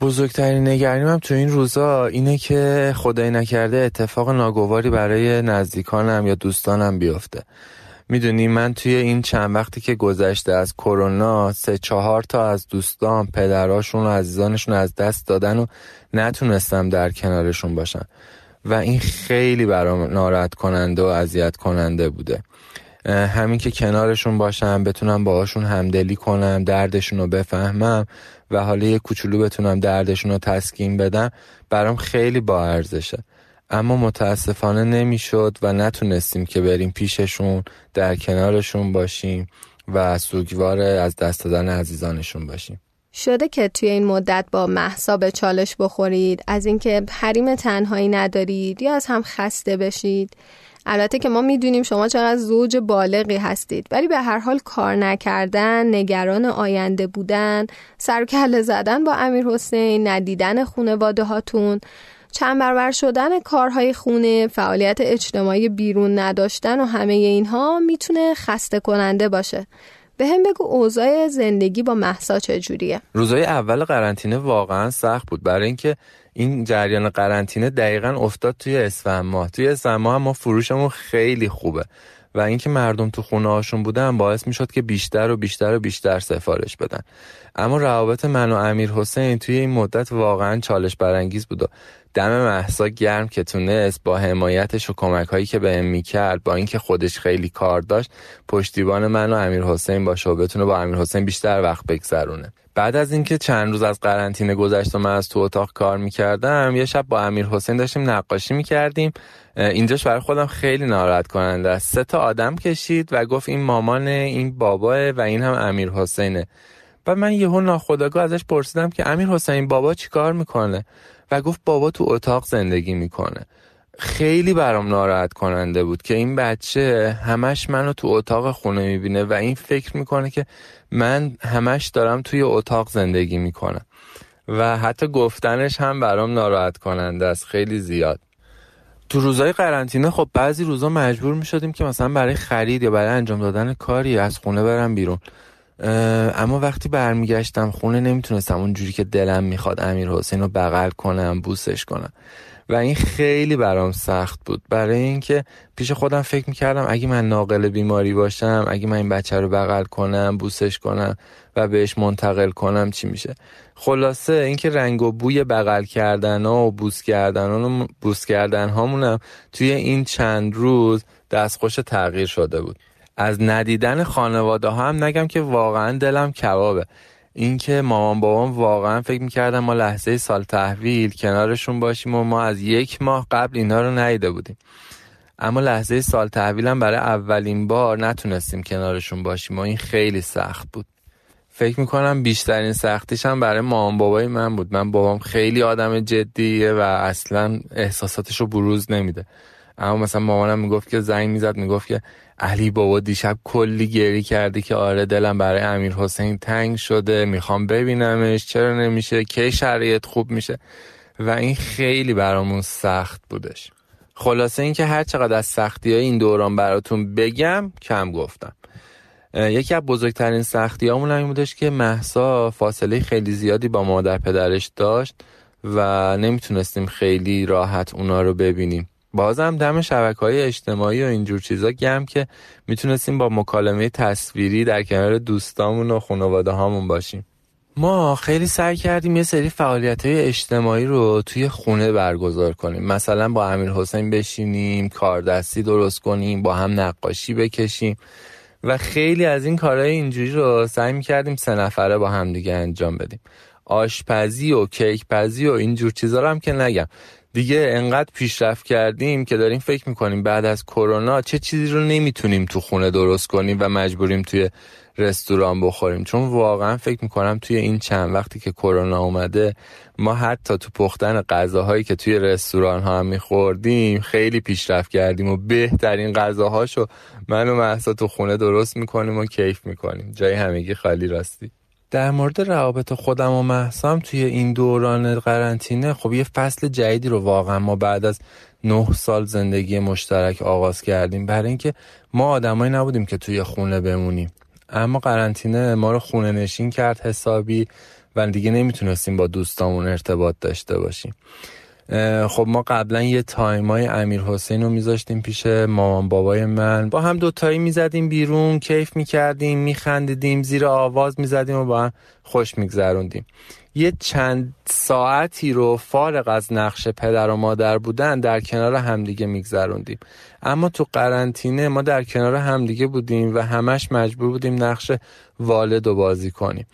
بزرگترین نگرانیم هم تو این روزا اینه که خدای نکرده اتفاق ناگواری برای نزدیکانم یا دوستانم بیفته. می‌دونی من توی این چند وقتی که گذشته از کرونا سه چهار تا از دوستان پدراشون و عزیزانشون از دست دادن و نتونستم در کنارشون باشم و این خیلی برام ناراحت کننده و اذیت کننده بوده همین که کنارشون باشم بتونم باهاشون همدلی کنم دردشون رو بفهمم و حالا یه کوچولو بتونم دردشون رو تسکین بدم برام خیلی با ارزشه. اما متاسفانه نمی‌شد و نتونستیم که بریم پیششون در کنارشون باشیم و سوگوار از دست دادن عزیزانشون باشیم. شده که توی این مدت با محسا به چالش بخورید از اینکه حریم تنهایی ندارید یا از هم خسته بشید؟ البته که ما می‌دونیم شما چقدر زوج بالغی هستید ولی به هر حال کار نکردن نگران آینده بودن سرکله زدن با امیر حسین ندیدن خونواده هاتون چند برابر شدن کارهای خونه فعالیت اجتماعی بیرون نداشتن و همه اینها می‌تونه خسته کننده باشه. به هم بگو اوضاع زندگی با محسا چجوریه؟ روزای اول قرنطینه واقعا سخت بود. برای اینکه این جریان قرنطینه دقیقا افتاد توی اسفند ماه. توی اسفند ماه ما فروشمون خیلی خوبه. و اینکه مردم تو خونه هاشون بودن باعث می‌شد که بیشتر و بیشتر و بیشتر سفارش بدن. اما روابط من و امیر حسین توی این مدت واقعا چالش برانگیز بود و دم محسا گرم که تونست با حمایتش و کمک هایی که بهم می‌کرد با اینکه خودش خیلی کار داشت پشتیبان من و امیر حسین باشه و بتونه با امیر حسین بیشتر وقت بگذرونه. بعد از اینکه چند روز از قرنطینه گذشت و من از تو اتاق کار می‌کردم یه شب با امیر حسین داشتیم نقاشی می‌کردیم. اینجاش برای خودم خیلی ناراحت کننده است. سه تا آدم کشید و گفت این مامان این باباه و این هم امیر حسینه. و من یهو ناخداگاه ازش پرسیدم که امیر حسین بابا چیکار می‌کنه؟ و گفت بابا تو اتاق زندگی می‌کنه. خیلی برام ناراحت کننده بود که این بچه همش منو تو اتاق خونه می‌بینه و این فکر می‌کنه که من همش دارم توی اتاق زندگی می‌کنم. و حتی گفتنش هم برام ناراحت کننده است خیلی زیاد. تو روزای قرنطینه خب بعضی روزا مجبور می‌شدیم که مثلا برای خرید یا برای انجام دادن کاری از خونه برم بیرون. اما وقتی برمیگشتم خونه نمی‌تونستم اونجوری که دلم می‌خواد امیر حسین رو بغل کنم بوسش کنم. و این خیلی برام سخت بود. برای اینکه پیش خودم فکر می‌کردم اگه من ناقل بیماری باشم اگه من این بچه رو بغل کنم بوسش کنم و بهش منتقل کنم چی میشه؟ خلاصه اینکه رنگ و بوی بغل کردن ها و بوس کردن و بوس کردن هامونم توی این چند روز دستخوش تغییر شده بود. از ندیدن خانواده ها هم نگم که واقعا دلم کبابه. اینکه مامان بابام واقعا فکر می‌کردم ما لحظه سال تحویل کنارشون باشیم و ما از یک ماه قبل اینا رو ندیده بودیم. اما لحظه سال تحویلم برای اولین بار نتونستیم کنارشون باشیم و این خیلی سخت بود. فکر می‌کنم بیشترین سختیش هم برای مامان بابای من بود. من بابام خیلی آدم جدیه و اصلا احساساتش رو بروز نمیده. اما مثلا مامانم می‌گفت که زنگ می‌زد می‌گفت که علی بابا دیشب کلی گری کردی که آره دلم برای امیر حسین تنگ شده می‌خوام ببینمش چرا نمیشه کی شرایط خوب میشه؟ و این خیلی برامون سخت بودش. خلاصه اینکه هر چقدر از سختی های این دوران براتون بگم کم گفتم. یکی از بزرگترین سختی همون این بودش که محسا فاصله خیلی زیادی با مادر پدرش داشت و نمی‌تونستیم خیلی راحت اونا رو ببینیم. بازم دم شبکه های اجتماعی و اینجور چیزا گم که می‌تونستیم با مکالمه تصویری در کنار دوستامون و خانواده هامون باشیم. ما خیلی سعی کردیم یه سری فعالیت های اجتماعی رو توی خونه برگزار کنیم. مثلا با امیر حسین بشینیم کاردستی درست کنیم با هم نقاشی بکشیم و خیلی از این کارهای اینجوری رو سعی می‌کردیم سه نفره با هم دیگه انجام بدیم. آشپزی و کیک پزی و اینجور چیزا رو هم که نگم. دیگه انقدر پیشرفت کردیم که داریم فکر می‌کنیم بعد از کرونا چه چیزی رو نمی‌تونیم تو خونه درست کنیم و مجبوریم توی رستوران بخوریم. چون واقعا فکر می‌کنم توی این چند وقتی که کرونا اومده ما حتی تو پختن غذاهایی که توی رستوران ها هم میخوردیم خیلی پیشرفت کردیم و بهترین غذاهاشو من و محسا تو خونه درست می‌کنیم و کیف می‌کنیم. جای همگی خالی راستی. در مورد روابط خودم و محسام توی این دوران قرنطینه خب یه فصل جدیدی رو واقعا ما بعد از نه سال زندگی مشترک آغاز کردیم. برای اینکه ما آدمایی نبودیم که توی خونه بمونیم. اما قرنطینه ما رو خونه نشین کرد حسابی و دیگه نمی‌تونستیم با دوستامون ارتباط داشته باشیم. خب ما قبلا یه تایمای امیر حسین رو میذاشتیم پیش مامان بابای من. با هم دوتایی می‌زدیم بیرون کیف می‌کردیم میخندیدیم زیر آواز می‌زدیم و با هم خوش میگذروندیم. یه چند ساعتی رو فارغ از نقش پدر و مادر بودن در کنار همدیگه میگذروندیم. اما تو قرنطینه ما در کنار همدیگه بودیم و همش مجبور بودیم نقش والد و بازی کنیم.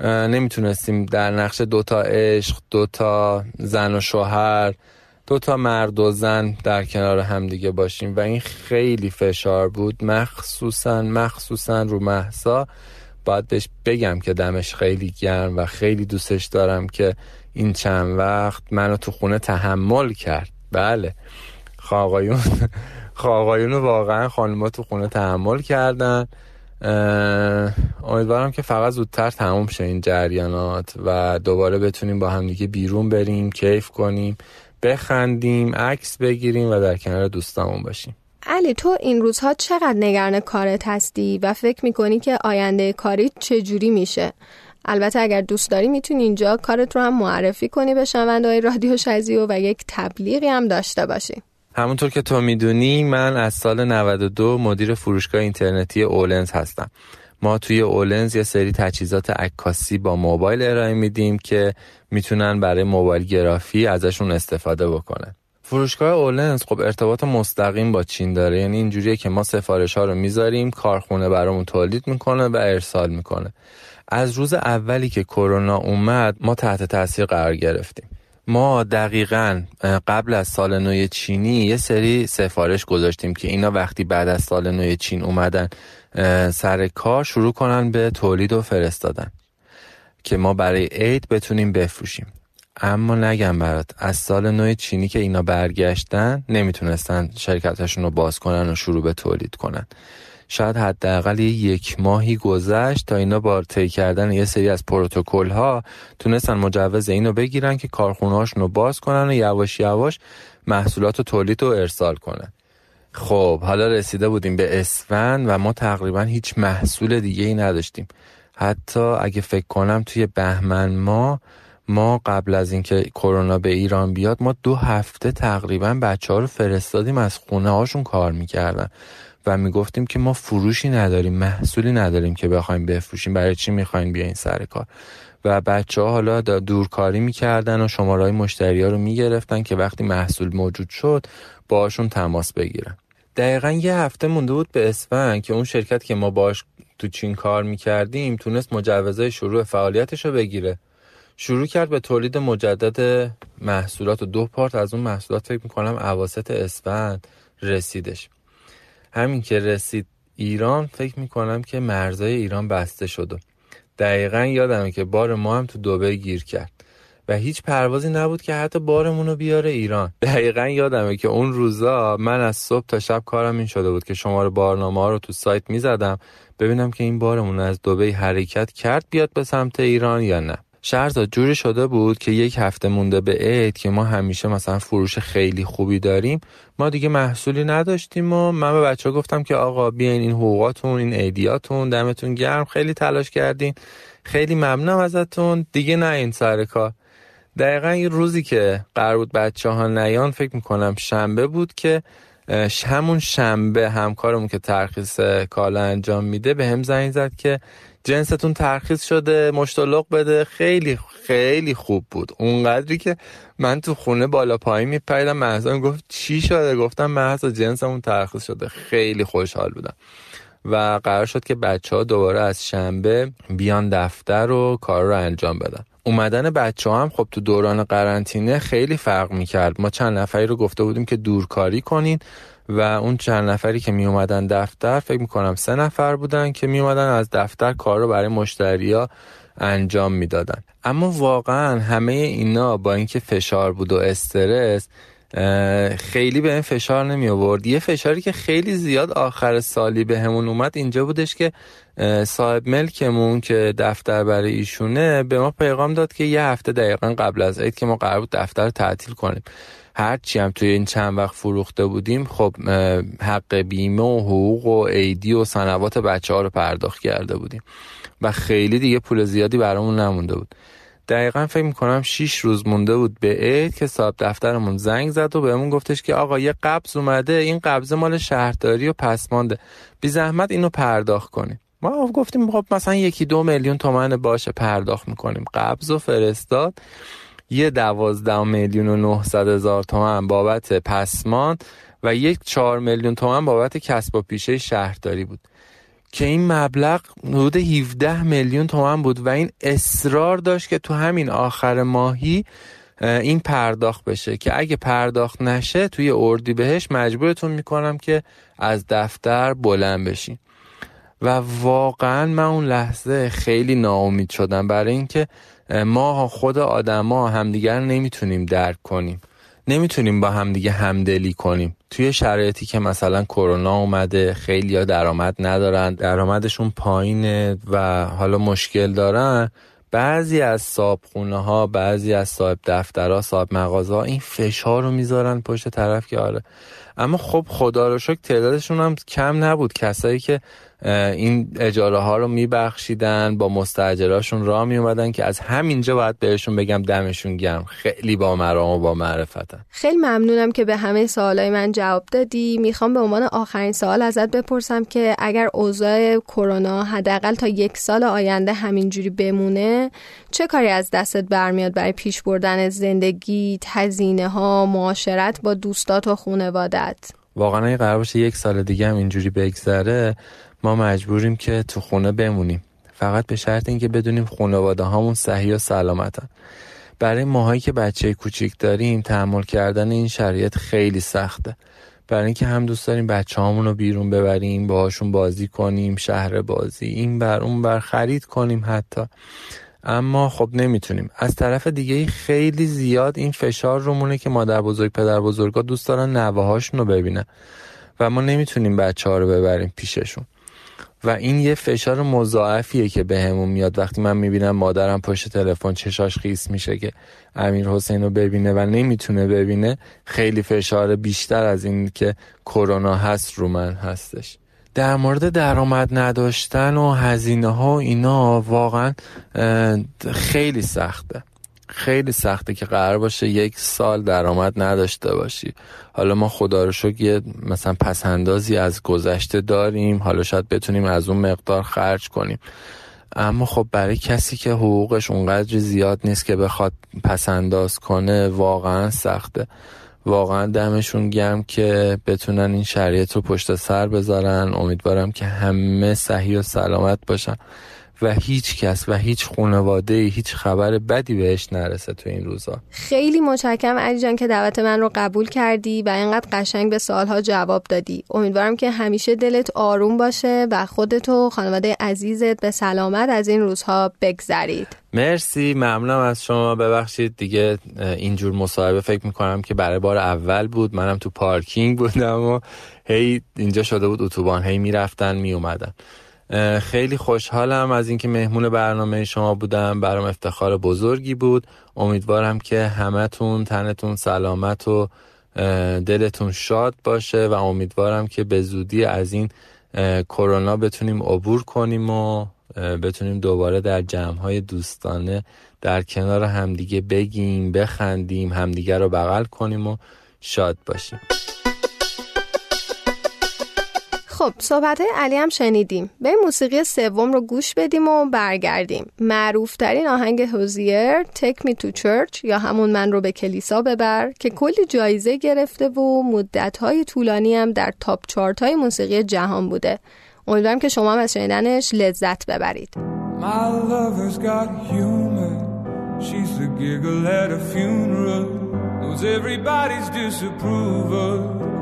نمی‌تونستیم در نقش دوتا عشق دوتا زن و شوهر دوتا مرد و زن در کنار همدیگه باشیم. و این خیلی فشار بود. مخصوصا مخصوصا رو محسا باید بهش بگم که دمش خیلی گرم و خیلی دوستش دارم که این چند وقت منو تو خونه تحمل کرد. بله. خواقایون *laughs* خواقایون واقعا خانوما تو خونه تحمل کردن. امیدوارم که فقط زودتر تموم شه این جریانات و دوباره بتونیم با هم دیگه بیرون بریم کیف کنیم بخندیم عکس بگیریم و در کنار دوستامون باشیم. علی تو این روزها چقدر نگران کارت هستی و فکر می‌کنی که آینده کاری چجوری میشه؟ البته اگر دوست داری می‌تونی اینجا کارت رو هم معرفی کنی به شنونده رادیو شزیو و یک تبلیغی هم داشته باشی. همونطور که تو می‌دونی من از سال 92 مدیر فروشگاه اینترنتی اولنز هستم. ما توی اولنز یه سری تجهیزات عکاسی با موبایل ارائه میدیم که می‌تونن برای موبایل گرافی ازشون استفاده بکنن. فروشگاه اولنز خب ارتباط مستقیم با چین داره. یعنی اینجوریه که ما سفارش ها رو می‌ذاریم کارخونه برامون تولید می‌کنه و ارسال می‌کنه. از روز اولی که کرونا اومد ما تحت تاثیر قرار گرفتیم. ما دقیقا قبل از سال نو چینی یه سری سفارش گذاشتیم که اینا وقتی بعد از سال نو چین اومدن سر کار شروع کنن به تولید و فرستادن که ما برای عید بتونیم بفروشیم. اما نگم برات از سال نو چینی که اینا برگشتن نمی‌تونستن شرکتشون رو باز کنن و شروع به تولید کنن. شاید حداقل یک ماهی گذشت تا اینا با طی کردن یه سری از پروتکل ها تونستن مجوز اینو بگیرن که کارخونه رو باز کنن و یواش یواش محصولات و تولید رو ارسال کنن. خب حالا رسیده بودیم به اسفند و ما تقریبا هیچ محصول دیگه ای نداشتیم. حتی اگه فکر کنم توی بهمن ما ما قبل از اینکه کرونا به ایران بیاد ما دو هفته تقریبا بچه ها رو فرستادیم از خونه هاشون کار می‌کردن. و می‌گفتیم که ما فروشی نداریم محصولی نداریم که بخوایم بفروشیم. برای چی می‌خوایم بیاین سر کار؟ و بچه ها حالا دورکاری می‌کردن و شماره مشتری ها رو می‌گرفتن که وقتی محصول موجود شد باشون تماس بگیرن. دقیقا یه هفته مونده بود به اسفند که اون شرکت که ما باش تو چین کار می‌کردیم تونست مجوزه شروع فعالیتش رو بگیره. شروع کرد به تولید مجدد محصولات و دو پارت. از اون محصولات فکر می‌کنم عواست اسفند رسیدش. همین که رسید ایران فکر می‌کنم که مرزای ایران بسته شد و دقیقا یادمه که بار ما هم تو دوبه گیر کرد و هیچ پروازی نبود که حتی بارمون رو بیاره ایران. دقیقا یادمه که اون روزا من از صبح تا شب کارم این شده بود که شماره بارنامه ها رو تو سایت می‌زدم ببینم که این بارمون از دوبه حرکت کرد بیاد به سمت ایران یا نه. شهرزاد جوری شده بود که یک هفته مونده به عید که ما همیشه مثلا فروش خیلی خوبی داریم ما دیگه محصولی نداشتیم و من به بچه ها گفتم که آقا بیاین این حقوقاتون این عیدیاتون دمتون گرم خیلی تلاش کردین. خیلی ممنونم ازتون. دیگه نه این سر کار. دقیقا این روزی که قرار بود بچه ها نیان فکر می‌کنم شنبه بود که همون شنبه همکارمون که ترخیص کالا انجام میده به هم زنگ زد که جنستون ترخیص شده مشتلق بده. خیلی خیلی خوب بود. اونقدری که من تو خونه بالا پایین میپریدم محضا گفت چی شده؟ گفتم محضا جنسمون ترخیص شده. خیلی خوشحال بودم. و قرار شد که بچه ها دوباره از شنبه بیان دفتر و کار رو انجام بدن. اومدن بچه ها هم خب تو دوران قرنطینه خیلی فرق می‌کرد. ما چند نفری رو گفته بودیم که دورکاری کنین. و اون چند نفری که می اومدن دفتر فکر می‌کنم سه نفر بودن که می اومدن از دفتر کار رو برای مشتریا انجام می‌دادن. اما واقعا همه اینا با اینکه فشار بود و استرس خیلی به این فشار نمی آورد یه فشاری که خیلی زیاد آخر سالی به همون اومد اینجا بودش که صاحب ملکمون که دفتر برای ایشونه به ما پیغام داد که یه هفته دقیقا قبل از عید که ما قرار بود دفتر تعطیل کنیم. هرچی هم توی این چند وقت فروخته بودیم خب حق بیمه و حقوق و عیدی و سنوات بچه ها رو پرداخت کرده بودیم. و خیلی دیگه پول زیادی برامون نمونده بود. دقیقا فکر می‌کنم 6 روز مونده بود به عید که صاحب دفترمون زنگ زد و بهمون گفتش که آقا یه قبض اومده این قبض مال شهرداری و پسمانده بی زحمت اینو پرداخت کنیم. ما گفتیم خب مثلا یکی دو میلیون تومن باشه پرداخت می‌کنیم. قبض و فرستاد. یه دوازده میلیون و نهصد هزار تومن بابت پسمان و یک چهار میلیون تومن بابت کسب و پیشه شهرداری بود. که این مبلغ حدود 17 میلیون تومن بود و این اصرار داشت که تو همین آخر ماهی این پرداخت بشه. که اگه پرداخت نشه توی اردی بهش مجبورتون می‌کنم که از دفتر بلند بشین. و واقعا من اون لحظه خیلی ناامید شدم. برای اینکه ما خود آدما همدیگر نمی‌تونیم درک کنیم. نمی‌تونیم با همدیگه همدلی کنیم. توی شرایطی که مثلا کرونا اومده خیلی درآمد ندارن. درآمدشون پایینه و حالا مشکل دارن. بعضی از صاحب ها بعضی از صاحب دفترها صاحب مغازه ها این فشار رو می‌ذارن پشت طرف که آره. اما خب خدا رو شکر تعدادشون هم کم نبود. کسایی که این اجاره ها رو میبخشیدن با مستجراشون را می اومدن که از همینجا باید بهشون بگم دمشون گرم. خیلی با مرام و با معرفتن خیلی ممنونم که به همه سوالای من جواب دادی. می‌خوام به عنوان آخرین سوال ازت بپرسم که اگر اوضاع کرونا حداقل تا یک سال آینده همینجوری بمونه چه کاری از دستت برمیاد برای پیش بردن زندگی هزینه ها معاشرت با دوستات و خانوادت واقعا این قرار باشه یک سال دیگه هم اینجوری بگذره ما مجبوریم که تو خونه بمونیم. فقط به شرط اینکه بدونیم خانواده هامون صحیح و سلامتن. برای ماهایی که بچه کوچیک داریم تحمل کردن این شرایط خیلی سخته. برای اینکه هم دوست داریم بچه رو بیرون ببریم باهاشون بازی کنیم شهر بازی این بر اون بر خرید کنیم حتی. اما خب نمی‌تونیم. از طرف دیگه خیلی زیاد این فشار رومونه که مادر بزرگ پدر بزرگا دوست دارن نوه رو ببینن. و ما نمی‌تونیم بچه ها رو ببریم پیششون. و این یه فشار مضاعفیه که بهمون به میاد. وقتی من می‌بینم مادرم پشت تلفن چشاش خیس میشه که امیر حسین رو ببینه و نمی‌تونه ببینه خیلی فشار بیشتر از این که کرونا هست رو من هستش. در مورد درآمد نداشتن و هزینه ها اینا واقعا خیلی سخته. خیلی سخته که قرار باشه یک سال درآمد نداشته باشی. حالا ما خدا رو شکر یه مثلا پسندازی از گذشته داریم. حالا شاید بتونیم از اون مقدار خرج کنیم. اما خب برای کسی که حقوقش اونقدر زیاد نیست که بخواد پسنداز کنه واقعا سخته. واقعا دمشون گم که بتونن این شریعت رو پشت سر بذارن. امیدوارم که همه صحیح و سلامت باشن. و هیچ کس و هیچ خانواده هیچ خبر بدی بهش نرسه تو این روزا. خیلی متشکرم علی جان که دعوت من رو قبول کردی و اینقدر قشنگ به سوالها جواب دادی. امیدوارم که همیشه دلت آروم باشه و خودت و خانواده عزیزت به سلامت از این روزها بگذرید. مرسی ممنونم از شما. ببخشید دیگه اینجور مصاحبه فکر می‌کنم که برای بار اول بود. منم تو پارکینگ بودم و هی اینجا شده بود اتوبان. هی می‌رفتن میومدن خیلی خوشحالم از اینکه مهمون برنامه شما بودم. برام افتخار بزرگی بود. امیدوارم که همتون تنتون سلامت و دلتون شاد باشه و امیدوارم که به زودی از این کرونا بتونیم عبور کنیم و بتونیم دوباره در جمعهای دوستانه در کنار همدیگه بگیم بخندیم همدیگه رو بغل کنیم و شاد باشیم. خب صحبت های علی هم شنیدیم. به موسیقی سوم رو گوش بدیم و برگردیم. معروف ترین آهنگ هوزیر تک می تو چرچ یا همون من رو به کلیسا ببر که کلی جایزه گرفته و مدت های طولانی هم در تاپ چارت های موسیقی جهان بوده. امیدوارم که شما هم از شنیدنش لذت ببرید. Disapproval.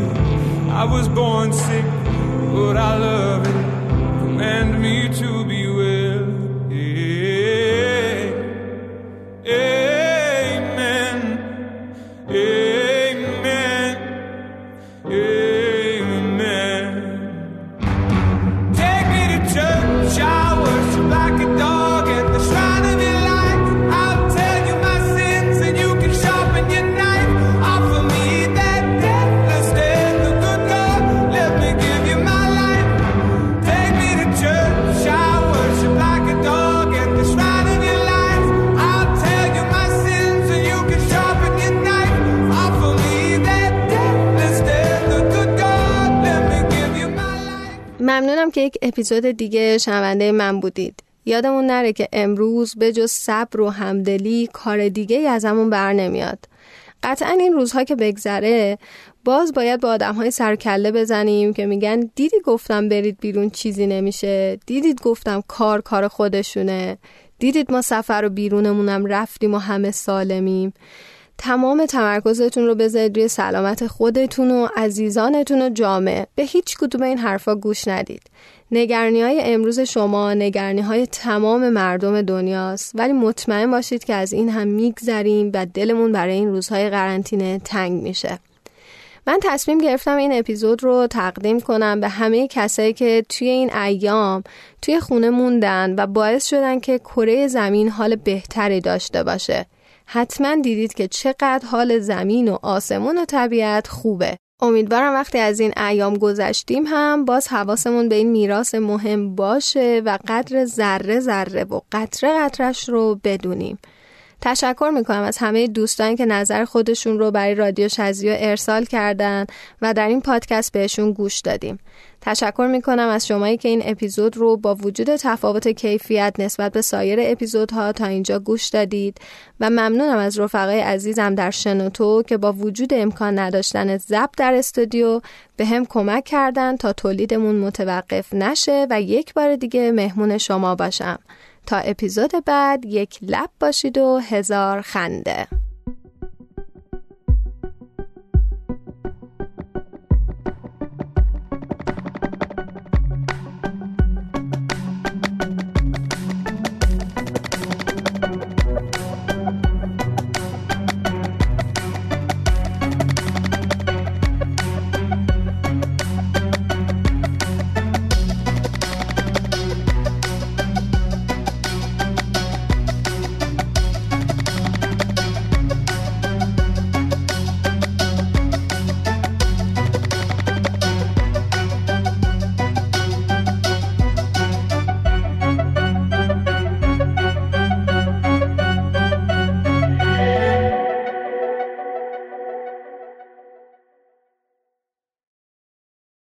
I was born sick, but I love it. Command me to be اپیزود دیگه شنونده من بودید. یادمون نره که امروز به جز صبر و همدلی کار دیگه ای از همون بر نمیاد. قطعا این روزها که بگذره باز باید با آدم های سرکله بزنیم که میگن دیدی گفتم برید بیرون چیزی نمیشه دیدید گفتم کار کار خودشونه دیدید ما سفر و بیرونمونم رفتیم و همه سالمیم تمام تمرکزتون رو بذارید روی سلامت خودتون و عزیزانتون و جامعه به هیچ کدوم این حرفا گوش ندید. نگرانی های امروز شما نگرانی های تمام مردم دنیاست. ولی مطمئن باشید که از این هم میگذریم و دلمون برای این روزهای قرنطینه تنگ میشه. من تصمیم گرفتم این اپیزود رو تقدیم کنم به همه کسایی که توی این ایام توی خونه موندن و باعث شدن که کره زمین حال بهتری داشته باشه. حتما دیدید که چقدر حال زمین و آسمون و طبیعت خوبه. امیدوارم وقتی از این ایام گذشتیم هم باز حواسمون به این میراث مهم باشه و قدر ذره ذره و قطره قطرش رو بدونیم. تشکر می‌کنم از همه دوستان که نظر خودشون رو برای رادیو شزیو ارسال کردن و در این پادکست بهشون گوش دادیم. تشکر می‌کنم از شمایی که این اپیزود رو با وجود تفاوت کیفیت نسبت به سایر اپیزودها تا اینجا گوش دادید و ممنونم از رفقای عزیزم در شنوتو که با وجود امکان نداشتن ضبط در استودیو به هم کمک کردن تا تولیدمون متوقف نشه و یک بار دیگه مهمون شما باشم. تا اپیزود بعد یک لب باشید و هزار خنده.